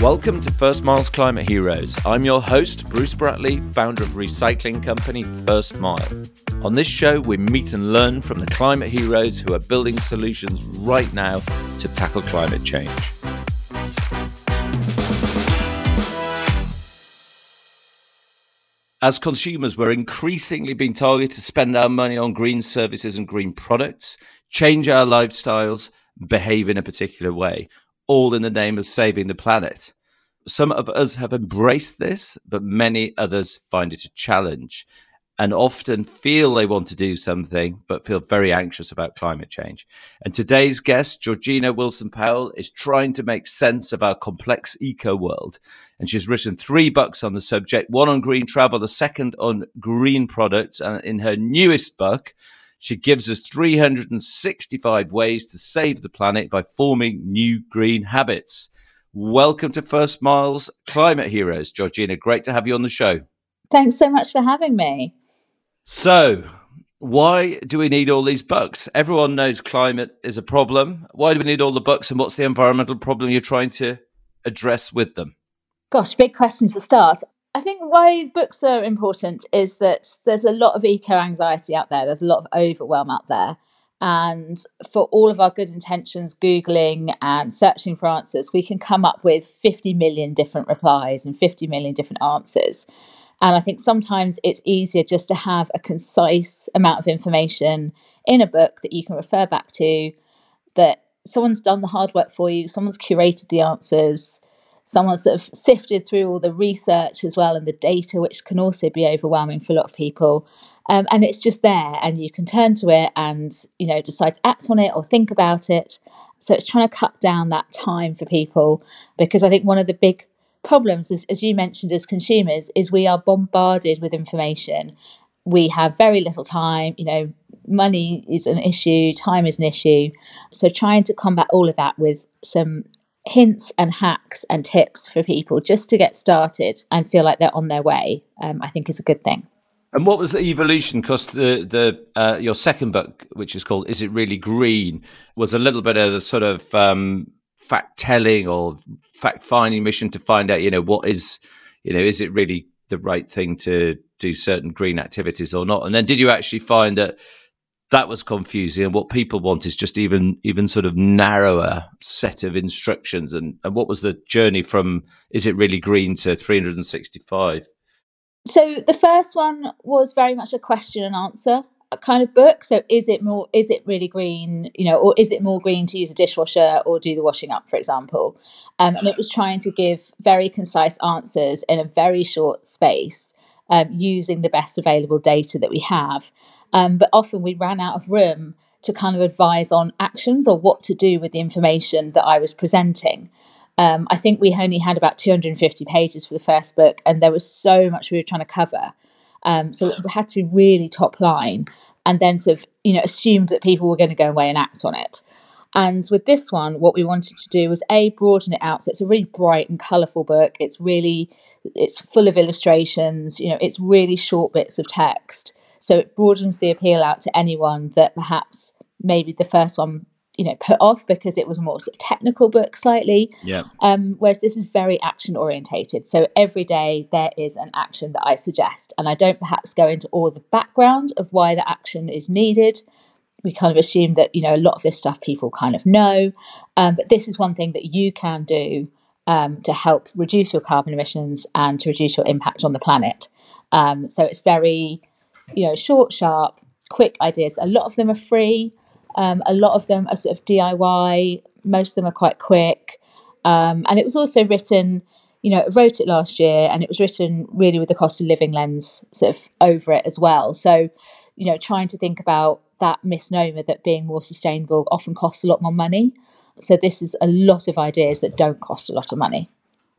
Welcome to First Miles Climate Heroes. I'm your host, Bruce Bratley, founder of recycling company First Mile. On this show, we meet and learn from the climate heroes who are building solutions right now to tackle climate change. As consumers, we're increasingly being targeted to spend our money on green services and green products, change our lifestyles, behave in a particular way all in the name of saving the planet. Some of us have embraced this, but many others find it a challenge and often feel they want to do something, but feel very anxious about climate change. And today's guest, Georgina Wilson Powell, is trying to make sense of our complex eco world. And she's written three books on the subject one on green travel, the second on green products. And in her newest book, she gives us 365 ways to save the planet by forming new green habits. Welcome to First Miles Climate Heroes, Georgina. Great to have you on the show. Thanks so much for having me. So, why do we need all these books? Everyone knows climate is a problem. Why do we need all the books, and what's the environmental problem you're trying to address with them? Gosh, big question to start. I think why books are important is that there's a lot of eco anxiety out there, there's a lot of overwhelm out there. And for all of our good intentions, Googling and searching for answers, we can come up with 50 million different replies and 50 million different answers. And I think sometimes it's easier just to have a concise amount of information in a book that you can refer back to, that someone's done the hard work for you, someone's curated the answers, someone sort of sifted through all the research as well and the data, which can also be overwhelming for a lot of people. Um, and it's just there, and you can turn to it and you know decide to act on it or think about it. So it's trying to cut down that time for people because I think one of the big problems, as, as you mentioned, as consumers, is we are bombarded with information. We have very little time. You know, money is an issue, time is an issue. So trying to combat all of that with some hints and hacks and tips for people just to get started and feel like they're on their way, um, I think is a good thing. And what was the evolution? Because the the uh, your second book, which is called "Is It Really Green," was a little bit of a sort of um, fact telling or fact finding mission to find out, you know, what is, you know, is it really the right thing to do certain green activities or not? And then did you actually find that that was confusing. And what people want is just even even sort of narrower set of instructions. And, and what was the journey from is it really green to 365 so the first one was very much a question and answer kind of book. So is it more is it really green you know or is it more green to use a dishwasher or do the washing up for example? Um, and it was trying to give very concise answers in a very short space um, using the best available data that we have um, but often we ran out of room to kind of advise on actions or what to do with the information that I was presenting. Um, I think we only had about 250 pages for the first book, and there was so much we were trying to cover. Um, so it had to be really top line, and then sort of you know assumed that people were going to go away and act on it. And with this one, what we wanted to do was a broaden it out. So it's a really bright and colourful book. It's really it's full of illustrations. You know, it's really short bits of text. So it broadens the appeal out to anyone that perhaps maybe the first one you know put off because it was a more sort of technical book slightly yeah um, whereas this is very action orientated so every day there is an action that i suggest and i don't perhaps go into all the background of why the action is needed we kind of assume that you know a lot of this stuff people kind of know um, but this is one thing that you can do um, to help reduce your carbon emissions and to reduce your impact on the planet um, so it's very you know, short, sharp, quick ideas. A lot of them are free. Um, a lot of them are sort of DIY. Most of them are quite quick. Um, and it was also written, you know, wrote it last year and it was written really with the cost of living lens sort of over it as well. So, you know, trying to think about that misnomer that being more sustainable often costs a lot more money. So this is a lot of ideas that don't cost a lot of money.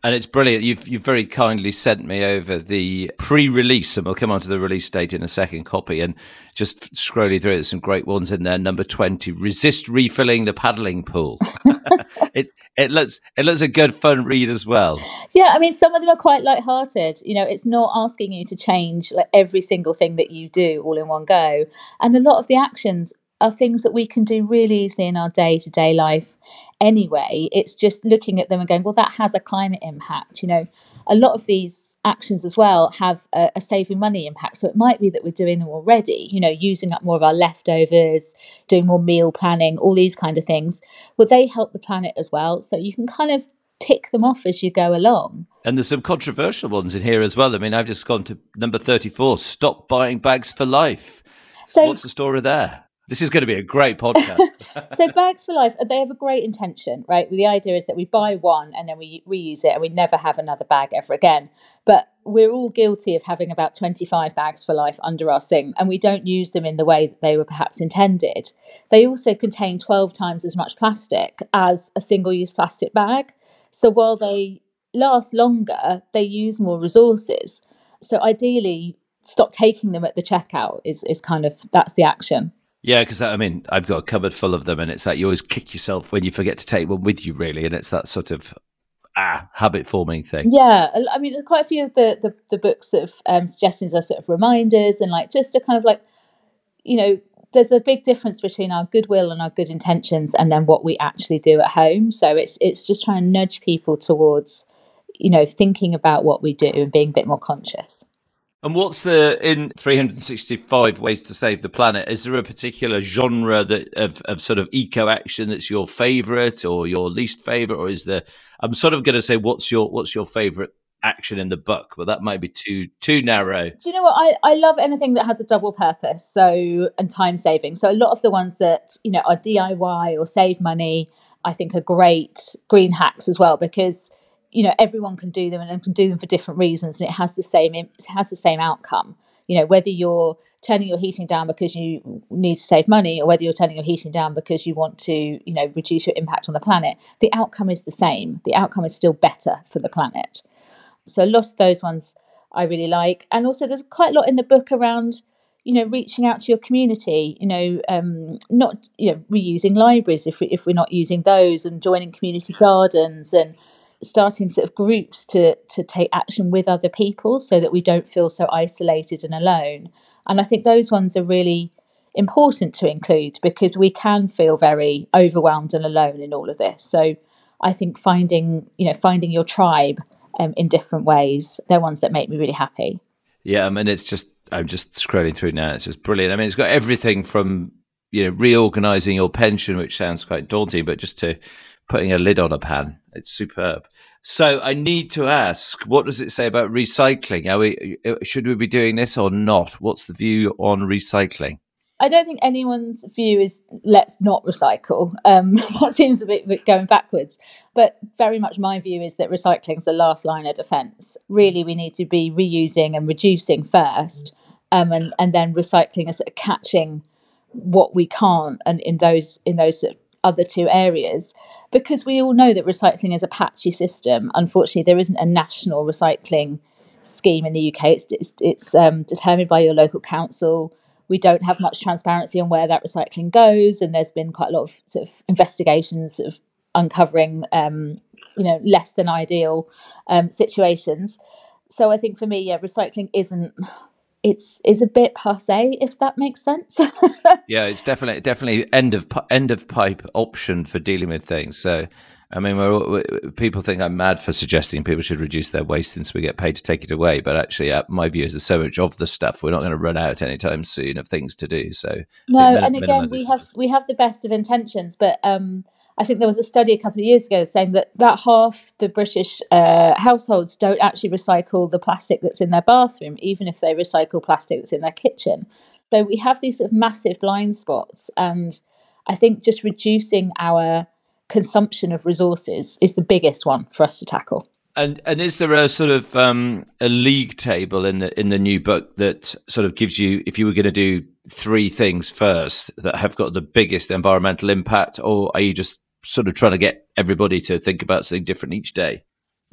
And it's brilliant. You've you've very kindly sent me over the pre-release, and we'll come on to the release date in a second copy. And just scrolling through it, there's some great ones in there. Number twenty: resist refilling the paddling pool. it it looks it looks a good fun read as well. Yeah, I mean, some of them are quite light-hearted. You know, it's not asking you to change like every single thing that you do all in one go, and a lot of the actions are things that we can do really easily in our day to day life anyway. It's just looking at them and going, well, that has a climate impact. You know, a lot of these actions as well have a, a, saving money impact. So it might be that we're doing them already, you know, using up more of our leftovers, doing more meal planning, all these kind of things. Well, they help the planet as well. So you can kind of tick them off as you go along. And there's some controversial ones in here as well. I mean, I've just gone to number 34 stop buying bags for life. So, what's the story there? This is going to be a great podcast. so bags for life, they have a great intention, right? The idea is that we buy one and then we reuse it and we never have another bag ever again. But we're all guilty of having about 25 bags for life under our sink and we don't use them in the way that they were perhaps intended. They also contain 12 times as much plastic as a single use plastic bag. So while they last longer, they use more resources. So ideally, stop taking them at the checkout is, is kind of that's the action. Yeah, because I mean, I've got a cupboard full of them, and it's like you always kick yourself when you forget to take one with you, really, and it's that sort of ah habit forming thing. Yeah, I mean, quite a few of the the, the books of um, suggestions are sort of reminders and like just to kind of like, you know, there's a big difference between our goodwill and our good intentions, and then what we actually do at home. So it's it's just trying to nudge people towards, you know, thinking about what we do and being a bit more conscious. And what's the in 365 ways to save the planet? Is there a particular genre that of, of sort of eco action that's your favorite or your least favorite, or is there? I'm sort of going to say what's your what's your favorite action in the book, but that might be too too narrow. Do you know what? I, I love anything that has a double purpose, so and time saving. So a lot of the ones that you know are DIY or save money, I think are great green hacks as well because you know everyone can do them and can do them for different reasons and it has the same it has the same outcome. You know whether you're turning your heating down because you need to save money or whether you're turning your heating down because you want to you know reduce your impact on the planet the outcome is the same. The outcome is still better for the planet. So a lot of those ones i really like. And also there's quite a lot in the book around you know reaching out to your community you know um, not you know reusing libraries if, we, if we're not using those and joining community gardens and starting sort of groups to to take action with other people so that we don't feel so isolated and alone. And i think those ones are really important to include because we can feel very overwhelmed and alone in all of this. So i think finding you know finding your tribe um, in different ways they're ones that make me really happy. Yeah i mean it's just i'm just scrolling through now it's just brilliant. I mean it's got everything from you know reorganizing your pension which sounds quite daunting but just to putting a lid on a pan. It's superb. So I need to ask, what does it say about recycling? Are we should we be doing this or not? What's the view on recycling? I don't think anyone's view is let's not recycle. Um, that seems a bit, going backwards. But very much my view is that recycling is the last line of defence. Really, we need to be reusing and reducing first, um, and and then recycling is catching what we can't, and in those in those other two areas because we all know that recycling is a patchy system. Unfortunately, there isn't a national recycling scheme in the UK. It's it's, it's um, determined by your local council. We don't have much transparency on where that recycling goes, and there's been quite a lot of sort of investigations of uncovering, um, you know, less than ideal um, situations. So I think for me, yeah, recycling isn't it's is a bit passe if that makes sense. Yeah it's definitely definitely end of end of pipe option for dealing with things. So i mean we're, we're, people think i'm mad for suggesting people should reduce their waste since we get paid to take it away but actually uh, my view is there's so much of the stuff we're not going to run out anytime soon of things to do so no and again we have we have the best of intentions but um I think there was a study a couple of years ago saying that that half the British uh, households don't actually recycle the plastic that's in their bathroom, even if they recycle plastic that's in their kitchen. So we have these sort of massive blind spots, and I think just reducing our consumption of resources is the biggest one for us to tackle. And and is there a sort of um, a league table in the in the new book that sort of gives you if you were going to do three things first that have got the biggest environmental impact, or are you just sort of trying to get everybody to think about something different each day?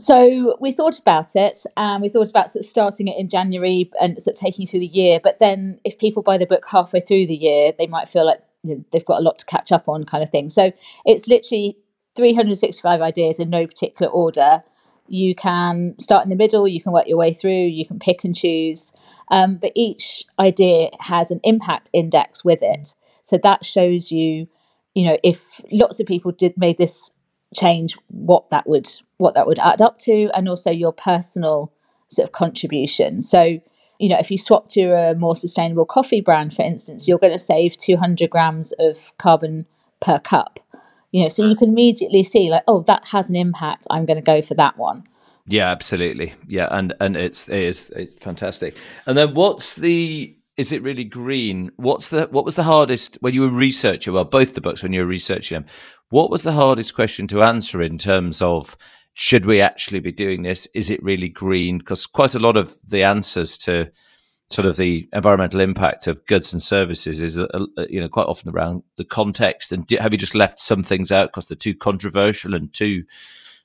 So we thought about it, and we thought about sort of starting it in January and sort of taking through the year. But then, if people buy the book halfway through the year, they might feel like they've got a lot to catch up on, kind of thing. So it's literally 365 ideas in no particular order. You can start in the middle, you can work your way through, you can pick and choose, um, but each idea has an impact index with it. So that shows you, you know, if lots of people did made this change, what that would what that would add up to, and also your personal sort of contribution. So, you know, if you swap to a more sustainable coffee brand, for instance, you're going to save 200 grams of carbon per cup. You know, so you can immediately see like, oh, that has an impact. I'm going to go for that one. Yeah, absolutely. Yeah, and and it's it is it's fantastic. And then what's the is it really green? What's the what was the hardest when you were researching? Well, both the books when you were researching them. What was the hardest question to answer in terms of should we actually be doing this? Is it really green? Because quite a lot of the answers to sort of the environmental impact of goods and services is, uh, uh, you know, quite often around the context. And have you just left some things out because they're too controversial and too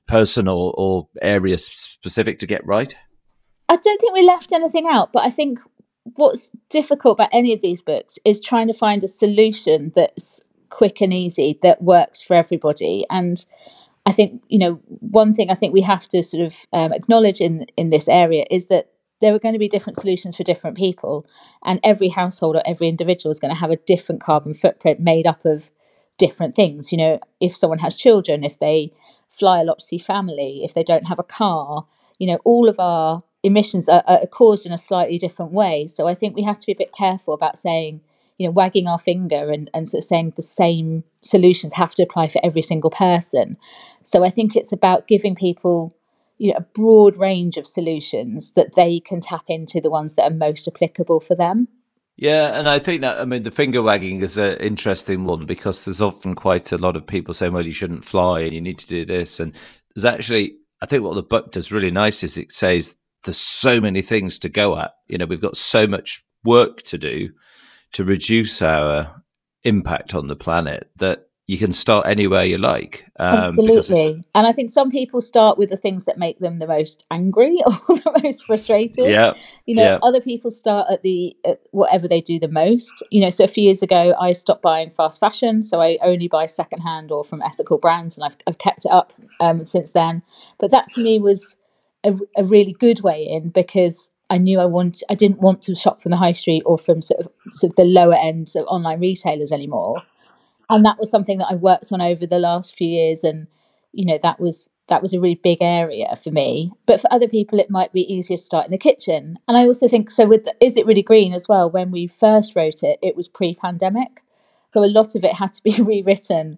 personal or area specific to get right? I don't think we left anything out, but I think what's difficult about any of these books is trying to find a solution that's quick and easy that works for everybody. And I think you know one thing I think we have to sort of um, acknowledge in in this area is that there are going to be different solutions for different people, and every household or every individual is going to have a different carbon footprint made up of different things. You know, if someone has children, if they fly a lot to see family, if they don't have a car, you know, all of our emissions are, are caused in a slightly different way. So I think we have to be a bit careful about saying, you know, wagging our finger and, and sort of saying the same solutions have to apply for every single person. So I think it's about giving people, you know, a broad range of solutions that they can tap into the ones that are most applicable for them. Yeah, and I think that I mean the finger wagging is an interesting one because there's often quite a lot of people saying, "Well, you shouldn't fly and you need to do this," and there's actually I think what the book does really nice is it says there's so many things to go at. You know, we've got so much work to do to reduce our impact on the planet that you can start anywhere you like. Um, Absolutely. And I think some people start with the things that make them the most angry or the most frustrated. Yeah. You know, yeah. other people start at the at whatever they do the most. You know, so a few years ago, I stopped buying fast fashion. So I only buy secondhand or from ethical brands, and I've, I've kept it up um, since then. But that to me was a, a really good way in because I knew I want I didn't want to shop from the high street or from sort of, sort of the lower end of online retailers anymore. And that was something that I've worked on over the last few years and you know that was that was a really big area for me. But for other people it might be easier to start in the kitchen. And I also think so with is it really green as well when we first wrote it it was pre-pandemic. So a lot of it had to be rewritten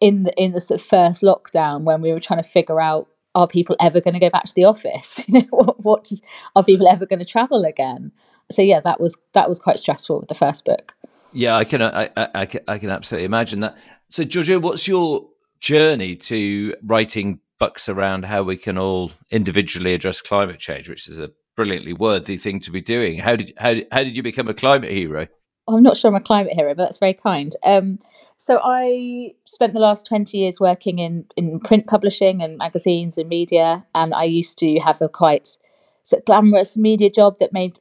in the in the sort of first lockdown when we were trying to figure out are people ever going to go back to the office? You know, what, what does, are people ever going to travel again? So yeah, that was that was quite stressful with the first book. Yeah, I can I, I, I can absolutely imagine that. So Giorgio, what's your journey to writing books around how we can all individually address climate change, which is a brilliantly worthy thing to be doing. How did how how did you become a climate hero? I'm not sure I'm a climate hero, but that's very kind. Um, so I spent the last 20 years working in, in print publishing and magazines and media, and I used to have a quite sort of glamorous media job that made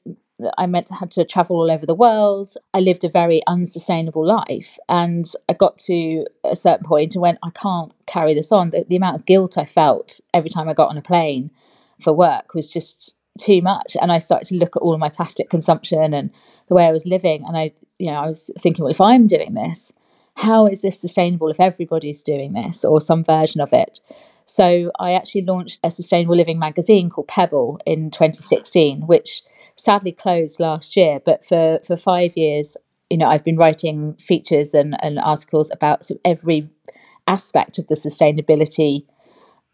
I meant to had to travel all over the world. I lived a very unsustainable life, and I got to a certain point and went, I can't carry this on. The, the amount of guilt I felt every time I got on a plane for work was just too much and i started to look at all of my plastic consumption and the way i was living and i you know i was thinking well if i'm doing this how is this sustainable if everybody's doing this or some version of it so i actually launched a sustainable living magazine called pebble in 2016 which sadly closed last year but for for 5 years you know i've been writing features and, and articles about sort of every aspect of the sustainability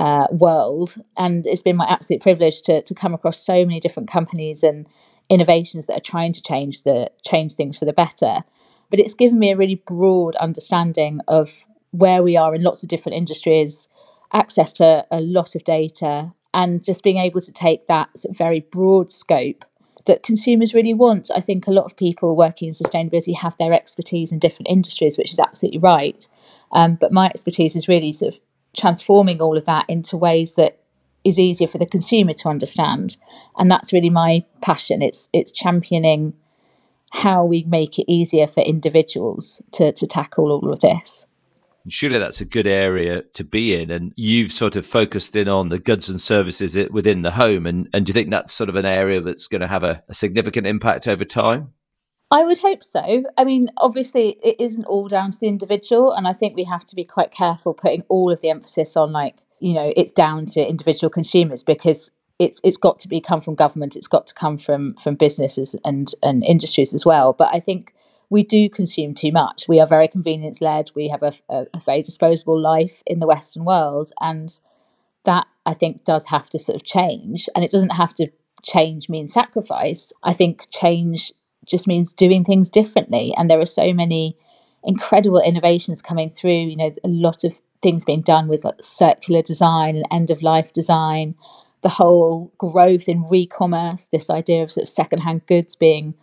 uh, world. And it's been my absolute privilege to to come across so many different companies and innovations that are trying to change the change things for the better. But it's given me a really broad understanding of where we are in lots of different industries, access to a lot of data, and just being able to take that very broad scope that consumers really want. I think a lot of people working in sustainability have their expertise in different industries, which is absolutely right. Um, but my expertise is really sort of transforming all of that into ways that is easier for the consumer to understand and that's really my passion it's it's championing how we make it easier for individuals to to tackle all of this surely that's a good area to be in. And you've sort of focused in on the goods and services within the home. And and do you think that's sort of an area that's going to have a, a significant impact over time? I would hope so. I mean, obviously, it isn't all down to the individual, and I think we have to be quite careful putting all of the emphasis on like you know it's down to individual consumers because it's it's got to be come from government, it's got to come from from businesses and and industries as well. But I think we do consume too much. We are very convenience led. We have a, a, a very disposable life in the Western world, and that I think does have to sort of change. And it doesn't have to change mean sacrifice. I think change just means doing things differently. And there are so many incredible innovations coming through. You know, a lot of things being done with like circular design and end of life design, the whole growth in re-commerce, this idea of sort of secondhand goods being,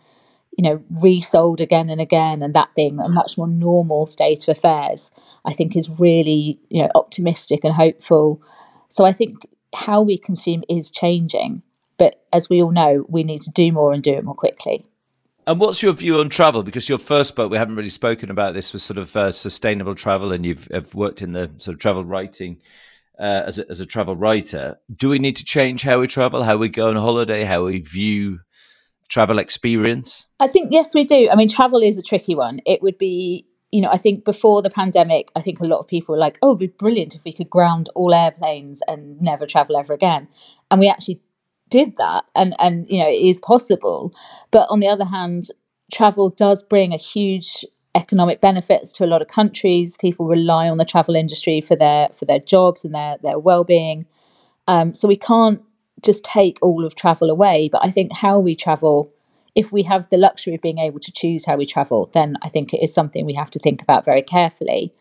you know, resold again and again, and that being a much more normal state of affairs, I think is really, you know, optimistic and hopeful. So I think how we consume is changing. But as we all know, we need to do more and do it more quickly. And what's your view on travel? Because your first book, we haven't really spoken about this, was sort of uh, sustainable travel, and you've worked in the sort of travel writing uh, as, a, as a travel writer. Do we need to change how we travel, how we go on holiday, how we view travel experience? I think, yes, we do. I mean, travel is a tricky one. It would be, you know, I think before the pandemic, I think a lot of people were like, oh, it'd be brilliant if we could ground all airplanes and never travel ever again. And we actually did that and and you know it is possible but on the other hand travel does bring a huge economic benefits to a lot of countries people rely on the travel industry for their for their jobs and their their well-being um, so we can't just take all of travel away but i think how we travel if we have the luxury of being able to choose how we travel then i think it is something we have to think about very carefully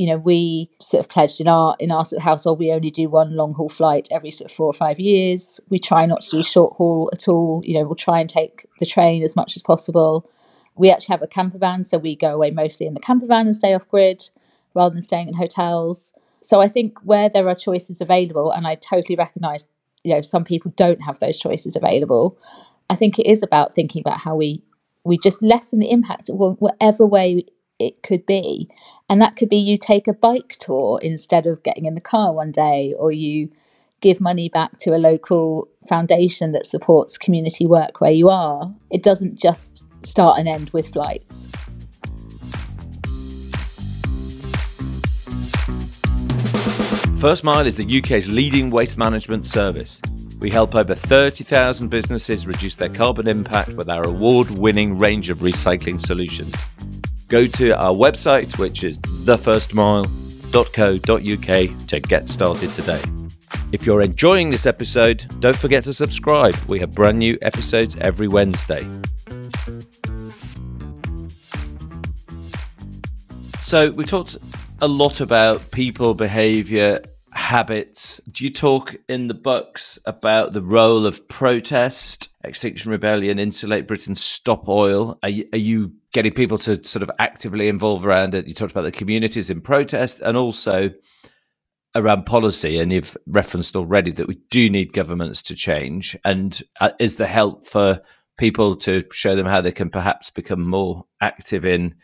you know, we sort of pledged in our in our sort of household we only do one long haul flight every sort of four or five years. We try not to do short haul at all. You know, we'll try and take the train as much as possible. We actually have a camper van, so we go away mostly in the camper van and stay off grid rather than staying in hotels. So I think where there are choices available, and I totally recognise, you know, some people don't have those choices available. I think it is about thinking about how we we just lessen the impact whatever way it could be. And that could be you take a bike tour instead of getting in the car one day, or you give money back to a local foundation that supports community work where you are. It doesn't just start and end with flights. First Mile is the UK's leading waste management service. We help over 30,000 businesses reduce their carbon impact with our award winning range of recycling solutions go to our website, which is thefirstmile.co.uk to get started today. If you're enjoying this episode, don't forget to subscribe. We have brand new episodes every Wednesday. So, we talked a lot about people, behavior, habits. Do you talk in the books about the role of protest, Extinction Rebellion, Insulate Britain, Stop Oil? Are you, are you getting people to sort of actively involve around it. You talked about the communities in protest and also around policy. And you've referenced already that we do need governments to change. And uh, is the help for people to show them how they can perhaps become more active in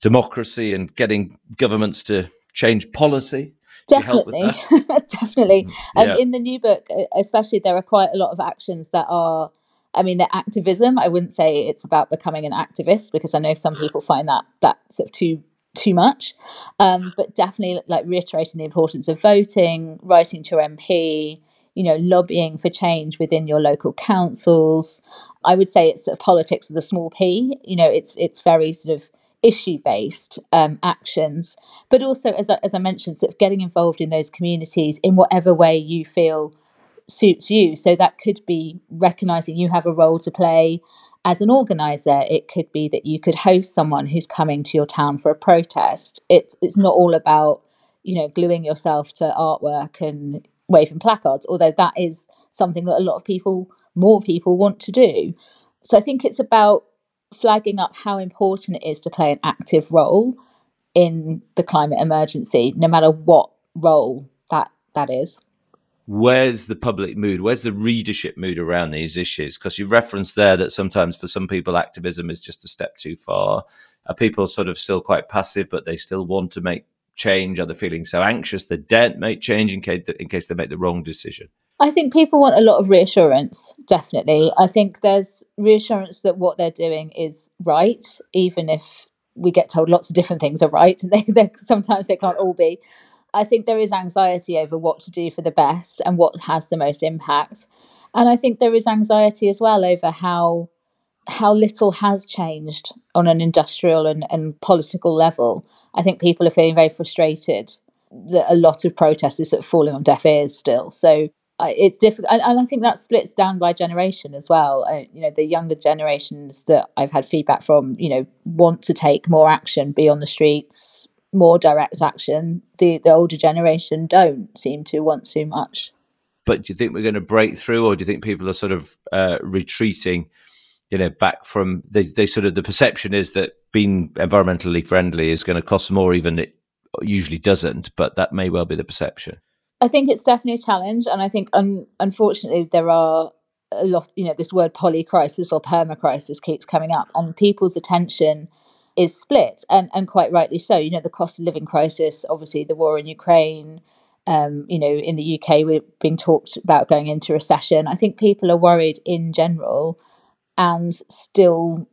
democracy and getting governments to change policy? Definitely, definitely. Mm, yeah. And in the new book, especially, there are quite a lot of actions that are I mean, the activism. I wouldn't say it's about becoming an activist because I know some people find that that sort of too too much. Um, but definitely, like reiterating the importance of voting, writing to your MP, you know, lobbying for change within your local councils. I would say it's sort of politics with a small p. You know, it's it's very sort of issue based um, actions, but also as I, as I mentioned, sort of getting involved in those communities in whatever way you feel suits you. So that could be recognizing you have a role to play as an organizer. It could be that you could host someone who's coming to your town for a protest. It's it's not all about you know gluing yourself to artwork and waving placards, although that is something that a lot of people, more people, want to do. So I think it's about flagging up how important it is to play an active role in the climate emergency, no matter what role that that is where's the public mood? Where's the readership mood around these issues? Because you referenced there that sometimes for some people, activism is just a step too far. Are people sort of still quite passive, but they still want to make change? Are they feeling so anxious they daren't make change in case in case they make the wrong decision? I think people want a lot of reassurance, definitely. I think there's reassurance that what they're doing is right, even if we get told lots of different things are right. They, they, sometimes they can't all be. I think there is anxiety over what to do for the best and what has the most impact. And I think there is anxiety as well over how how little has changed on an industrial and, and political level. I think people are feeling very frustrated that a lot of protests is sort of falling on deaf ears still. So it's difficult, and, and, I think that splits down by generation as well. Uh, you know, the younger generations that I've had feedback from, you know, want to take more action, be on the streets, more direct action. The the older generation don't seem to want too much. But do you think we're going to break through, or do you think people are sort of uh, retreating? You know, back from they, they sort of the perception is that being environmentally friendly is going to cost more, even it usually doesn't. But that may well be the perception. I think it's definitely a challenge, and I think un- unfortunately there are a lot. You know, this word poly crisis or perma crisis keeps coming up, and people's attention is split, and and quite rightly so. You know, the cost of living crisis, obviously the war in Ukraine. Um, you know, in the UK, we're being talked about going into recession. I think people are worried in general, and still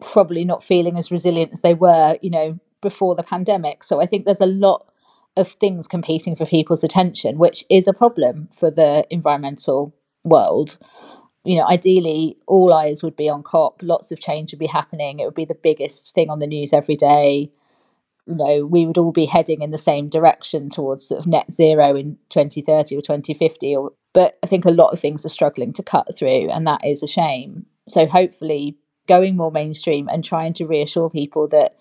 probably not feeling as resilient as they were. You know, before the pandemic. So I think there's a lot of things competing for people's attention, which is a problem for the environmental world. You know, ideally, all eyes would be on COP. Lots of change would be happening. It would be the biggest thing on the news every day. You know, we would all be heading in the same direction towards sort of net zero in 2030 or 2050. Or, but I think a lot of things are struggling to cut through, and that is a shame. So, hopefully, going more mainstream and trying to reassure people that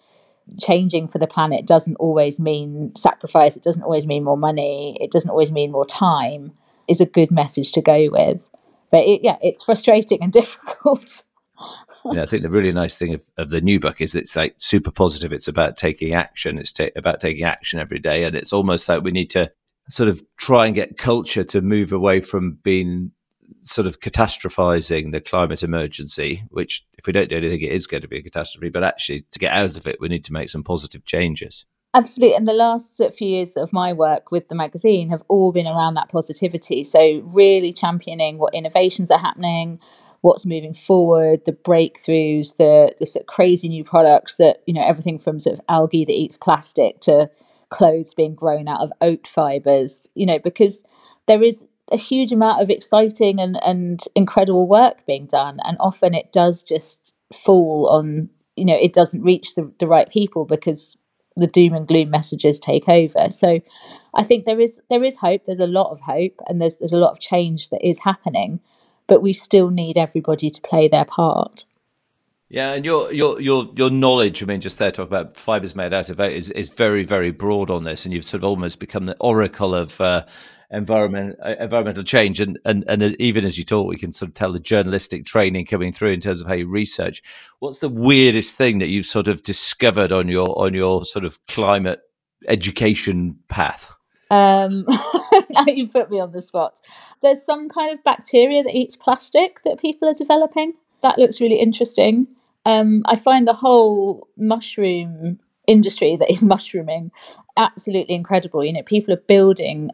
changing for the planet doesn't always mean sacrifice, it doesn't always mean more money, it doesn't always mean more time, is a good message to go with. But it, yeah, it's frustrating and difficult. yeah, I think the really nice thing of, of, the new book is it's like super positive. It's about taking action. It's ta- about taking action every day. And it's almost like we need to sort of try and get culture to move away from being sort of catastrophizing the climate emergency, which if we don't do anything, it is going to be a catastrophe. But actually, to get out of it, we need to make some positive changes. Absolutely. And the last few years of my work with the magazine have all been around that positivity. So, really championing what innovations are happening, what's moving forward, the breakthroughs, the, the sort of crazy new products that, you know, everything from sort of algae that eats plastic to clothes being grown out of oat fibers, you know, because there is a huge amount of exciting and, and incredible work being done. And often it does just fall on, you know, it doesn't reach the, the right people because the doom and gloom messages take over. So I think there is there is hope. There's a lot of hope and there's there's a lot of change that is happening, but we still need everybody to play their part. Yeah, and your your your your knowledge, I mean, just there talk about fibers made out of it is is very very broad on this, and you've sort of almost become the oracle of uh, environment uh, environmental change and, and and even as you talk we can sort of tell the journalistic training coming through in terms of how you research. What's the weirdest thing that you've sort of discovered on your on your sort of climate education path? Um you put me on the spot. There's some kind of bacteria that eats plastic that people are developing. That looks really interesting um, i find the whole mushroom industry that is mushrooming absolutely incredible. You know people are building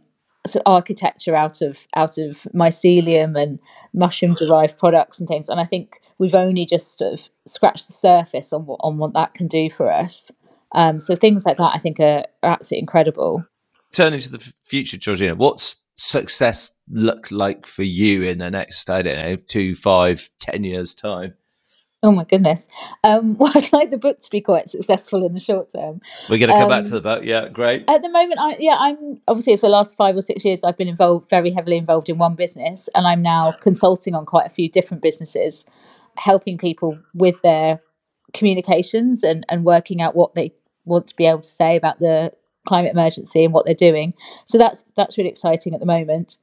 sort of architecture out of out of mycelium and mushroom derived products and things and i think we've only just sort of scratched the surface on what on what that can do for us. Um, so things like that i think are, are absolutely incredible. Turning to the future georgina what's success look like for you in the next i don't know two five ten years time Oh my goodness. Um, well, I'd like the book to be quite successful in the short term. We're going to come um, back to the book. Yeah, great. At the moment, I yeah, I'm obviously for the last five or six years, I've been involved very heavily involved in one business, and I'm now consulting on quite a few different businesses, helping people with their communications and and working out what they want to be able to say about the climate emergency and what they're doing. So that's that's really exciting at the moment.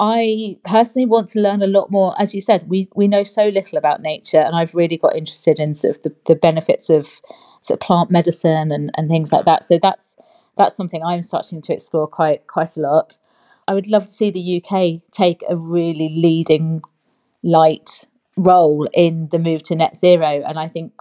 I personally want to learn a lot more. As you said, we we know so little about nature, and I've really got interested in sort of the, the benefits of sort of plant medicine and, and things like that. So that's that's something I'm starting to explore quite quite a lot. I would love to see the UK take a really leading light role in the move to net zero, and I think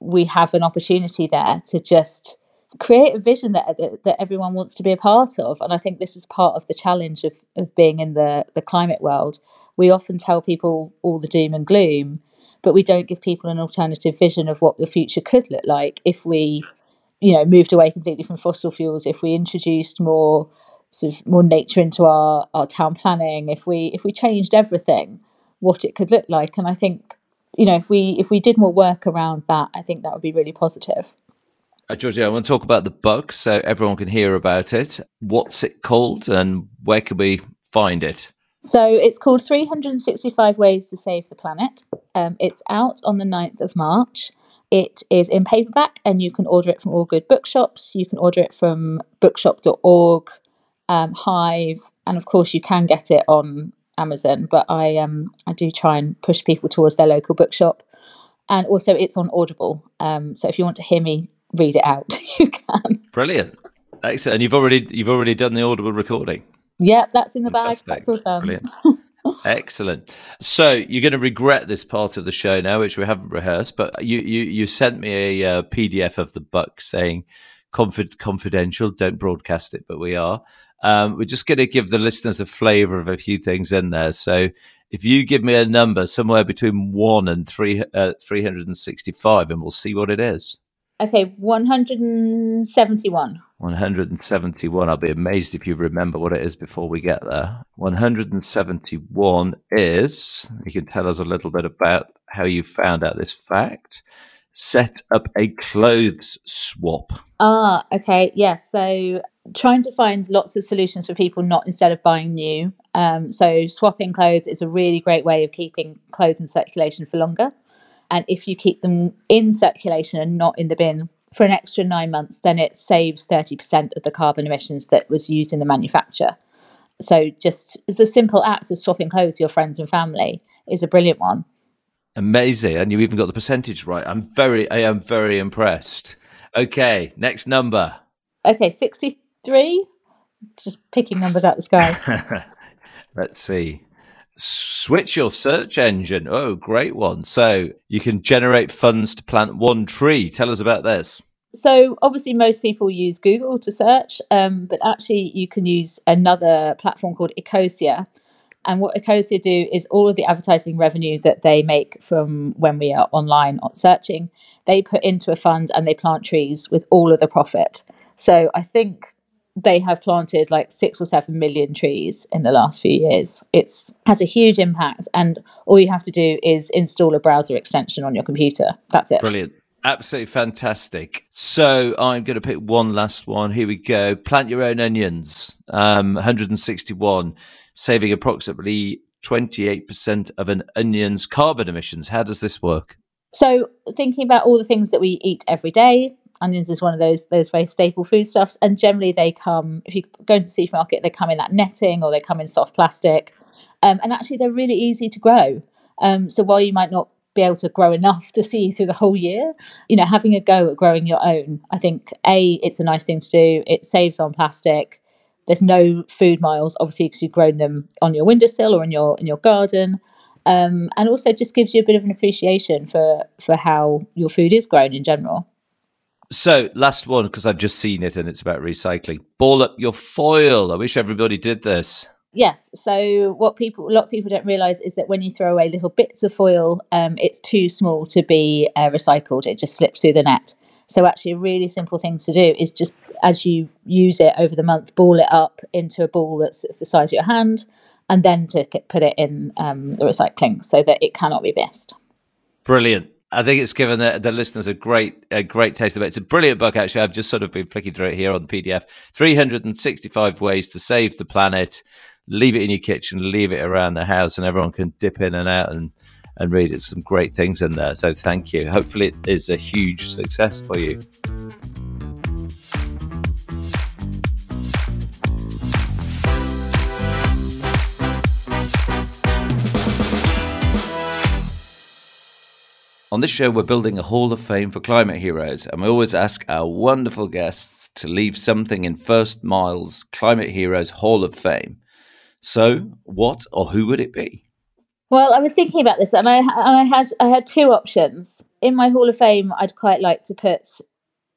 we have an opportunity there to just create a vision that, that, that everyone wants to be a part of. And I think this is part of the challenge of, of being in the, the climate world. We often tell people all the doom and gloom, but we don't give people an alternative vision of what the future could look like if we, you know, moved away completely from fossil fuels, if we introduced more sort of more nature into our, our town planning, if we if we changed everything, what it could look like. And I think, you know, if we if we did more work around that, I think that would be really positive. Uh, Georgia, I want to talk about the book so everyone can hear about it. What's it called and where can we find it? So it's called 365 Ways to Save the Planet. Um, it's out on the 9th of March. It is in paperback and you can order it from all good bookshops. You can order it from bookshop.org, um, Hive, and of course you can get it on Amazon. But I um I do try and push people towards their local bookshop, and also it's on Audible. Um, so if you want to hear me read it out, you can. Brilliant, excellent. And you've already you've already done the Audible recording. Yeah, that's in the Fantastic. bag. That's all done. Brilliant. Excellent. So you're going to regret this part of the show now, which we haven't rehearsed. But you you you sent me a uh, PDF of the book saying confid- confidential. Don't broadcast it, but we are. Um, we're just going to give the listeners a flavour of a few things in there. So if you give me a number somewhere between one and three, uh, 365, and we'll see what it is. Okay, 171. 171. I'll be amazed if you remember what it is before we get there. 171 is, you can tell us a little bit about how you found out this fact. Set up a clothes swap. Ah, okay. Yes. Yeah, so trying to find lots of solutions for people not instead of buying new. Um, so swapping clothes is a really great way of keeping clothes in circulation for longer. And if you keep them in circulation and not in the bin for an extra nine months, then it saves 30% of the carbon emissions that was used in the manufacture. So just the simple act of swapping clothes with your friends and family is a brilliant one. Amazing. And you even got the percentage right. I'm very I am very impressed. Okay, next number. Okay, 63. Just picking numbers out of the sky. Let's see. Switch your search engine. Oh, great one. So you can generate funds to plant one tree. Tell us about this. So, obviously, most people use Google to search, um, but actually, you can use another platform called Ecosia. And what Ecosia do is all of the advertising revenue that they make from when we are online searching, they put into a fund and they plant trees with all of the profit. So I think they have planted like six or seven million trees in the last few years. It's has a huge impact, and all you have to do is install a browser extension on your computer. That's it. Brilliant. Absolutely fantastic. So I'm going to pick one last one. Here we go. Plant your own onions. Um, 161, saving approximately 28% of an onion's carbon emissions. How does this work? So thinking about all the things that we eat every day, onions is one of those those very staple foodstuffs, and generally they come if you go into the supermarket, they come in that netting or they come in soft plastic, um, and actually they're really easy to grow. Um, so while you might not be able to grow enough to see you through the whole year, you know, having a go at growing your own, I think a it's a nice thing to do. It saves on plastic. There's no food miles, obviously, because you've grown them on your windowsill or in your in your garden. Um, and also just gives you a bit of an appreciation for for how your food is grown in general. So, last one because I've just seen it and it's about recycling. Ball up your foil. I wish everybody did this. Yes. So, what people a lot of people don't realize is that when you throw away little bits of foil, um, it's too small to be uh, recycled. It just slips through the net. So, actually, a really simple thing to do is just as you use it over the month, ball it up into a ball that's the size of your hand, and then to put it in um, the recycling so that it cannot be missed. Brilliant. I think it's given the, the, listeners a great a great taste of it. It's a brilliant book, actually. I've just sort of been flicking through it here on the PDF. 365 ways to save the planet. Leave it in your kitchen, leave it around the house, and everyone can dip in and out and, and read it. Some great things in there. So thank you. Hopefully, it is a huge success for you. On this show, we're building a Hall of Fame for climate heroes, and we always ask our wonderful guests to leave something in First Mile's Climate Heroes Hall of Fame. So, what or who would it be? Well, I was thinking about this, and I, and I had I had two options in my Hall of Fame. I'd quite like to put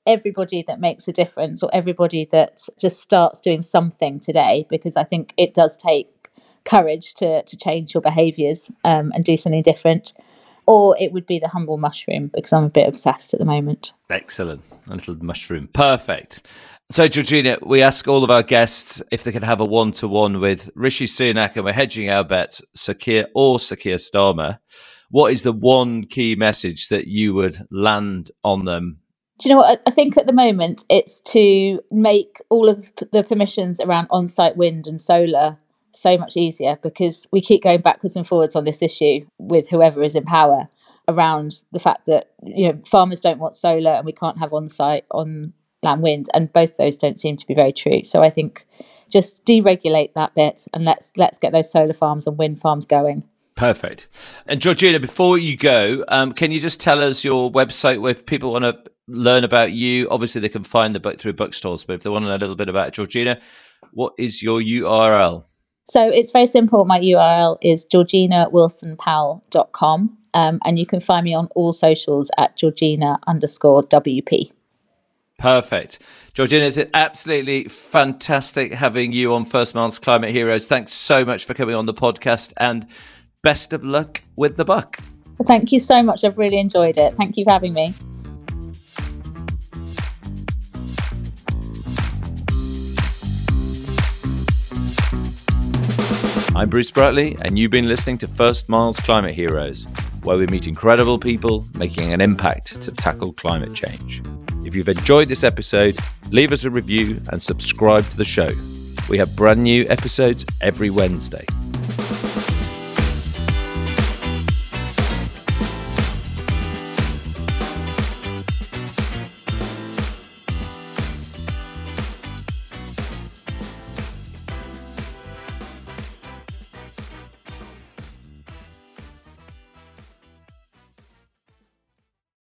everybody that makes a difference or everybody that just starts doing something today because I think it does take courage to to change your behaviors um, and do something different or it would be the humble mushroom because I'm a bit obsessed at the moment. Excellent. A little mushroom. Perfect. So, Georgina, we ask all of our guests if they can have a one to one with Rishi Sunak, and we're hedging our bet, Sir Keir or Sir Keir Starmer. What is the one key message that you would land on them? Do you know what? I think at the moment it's to make all of the permissions around on site wind and solar so much easier because we keep going backwards and forwards on this issue with whoever is in power around the fact that you know farmers don't want solar and we can't have on site on land wind and both those don't seem to be very true. So i think just deregulate that bit and let's let's get those solar farms and wind farms going. Perfect. And georgina before you go um, can you just tell us your website where if people want to learn about you? Obviously they can find the book through bookstores but if they want to know a little bit about georgina what is your url so it's very simple. My URL is georginawilsonpowell.com. Um, and you can find me on all socials at Georgina underscore WP. Perfect. Georgina, it's absolutely fantastic having you on First Miles Climate Heroes. Thanks so much for coming on the podcast and best of luck with the buck. Thank you so much. I've really enjoyed it. Thank you for having me. I'm Bruce Bratley, and you've been listening to First Miles Climate Heroes, where we meet incredible people making an impact to tackle climate change. If you've enjoyed this episode, leave us a review and subscribe to the show. We have brand new episodes every Wednesday.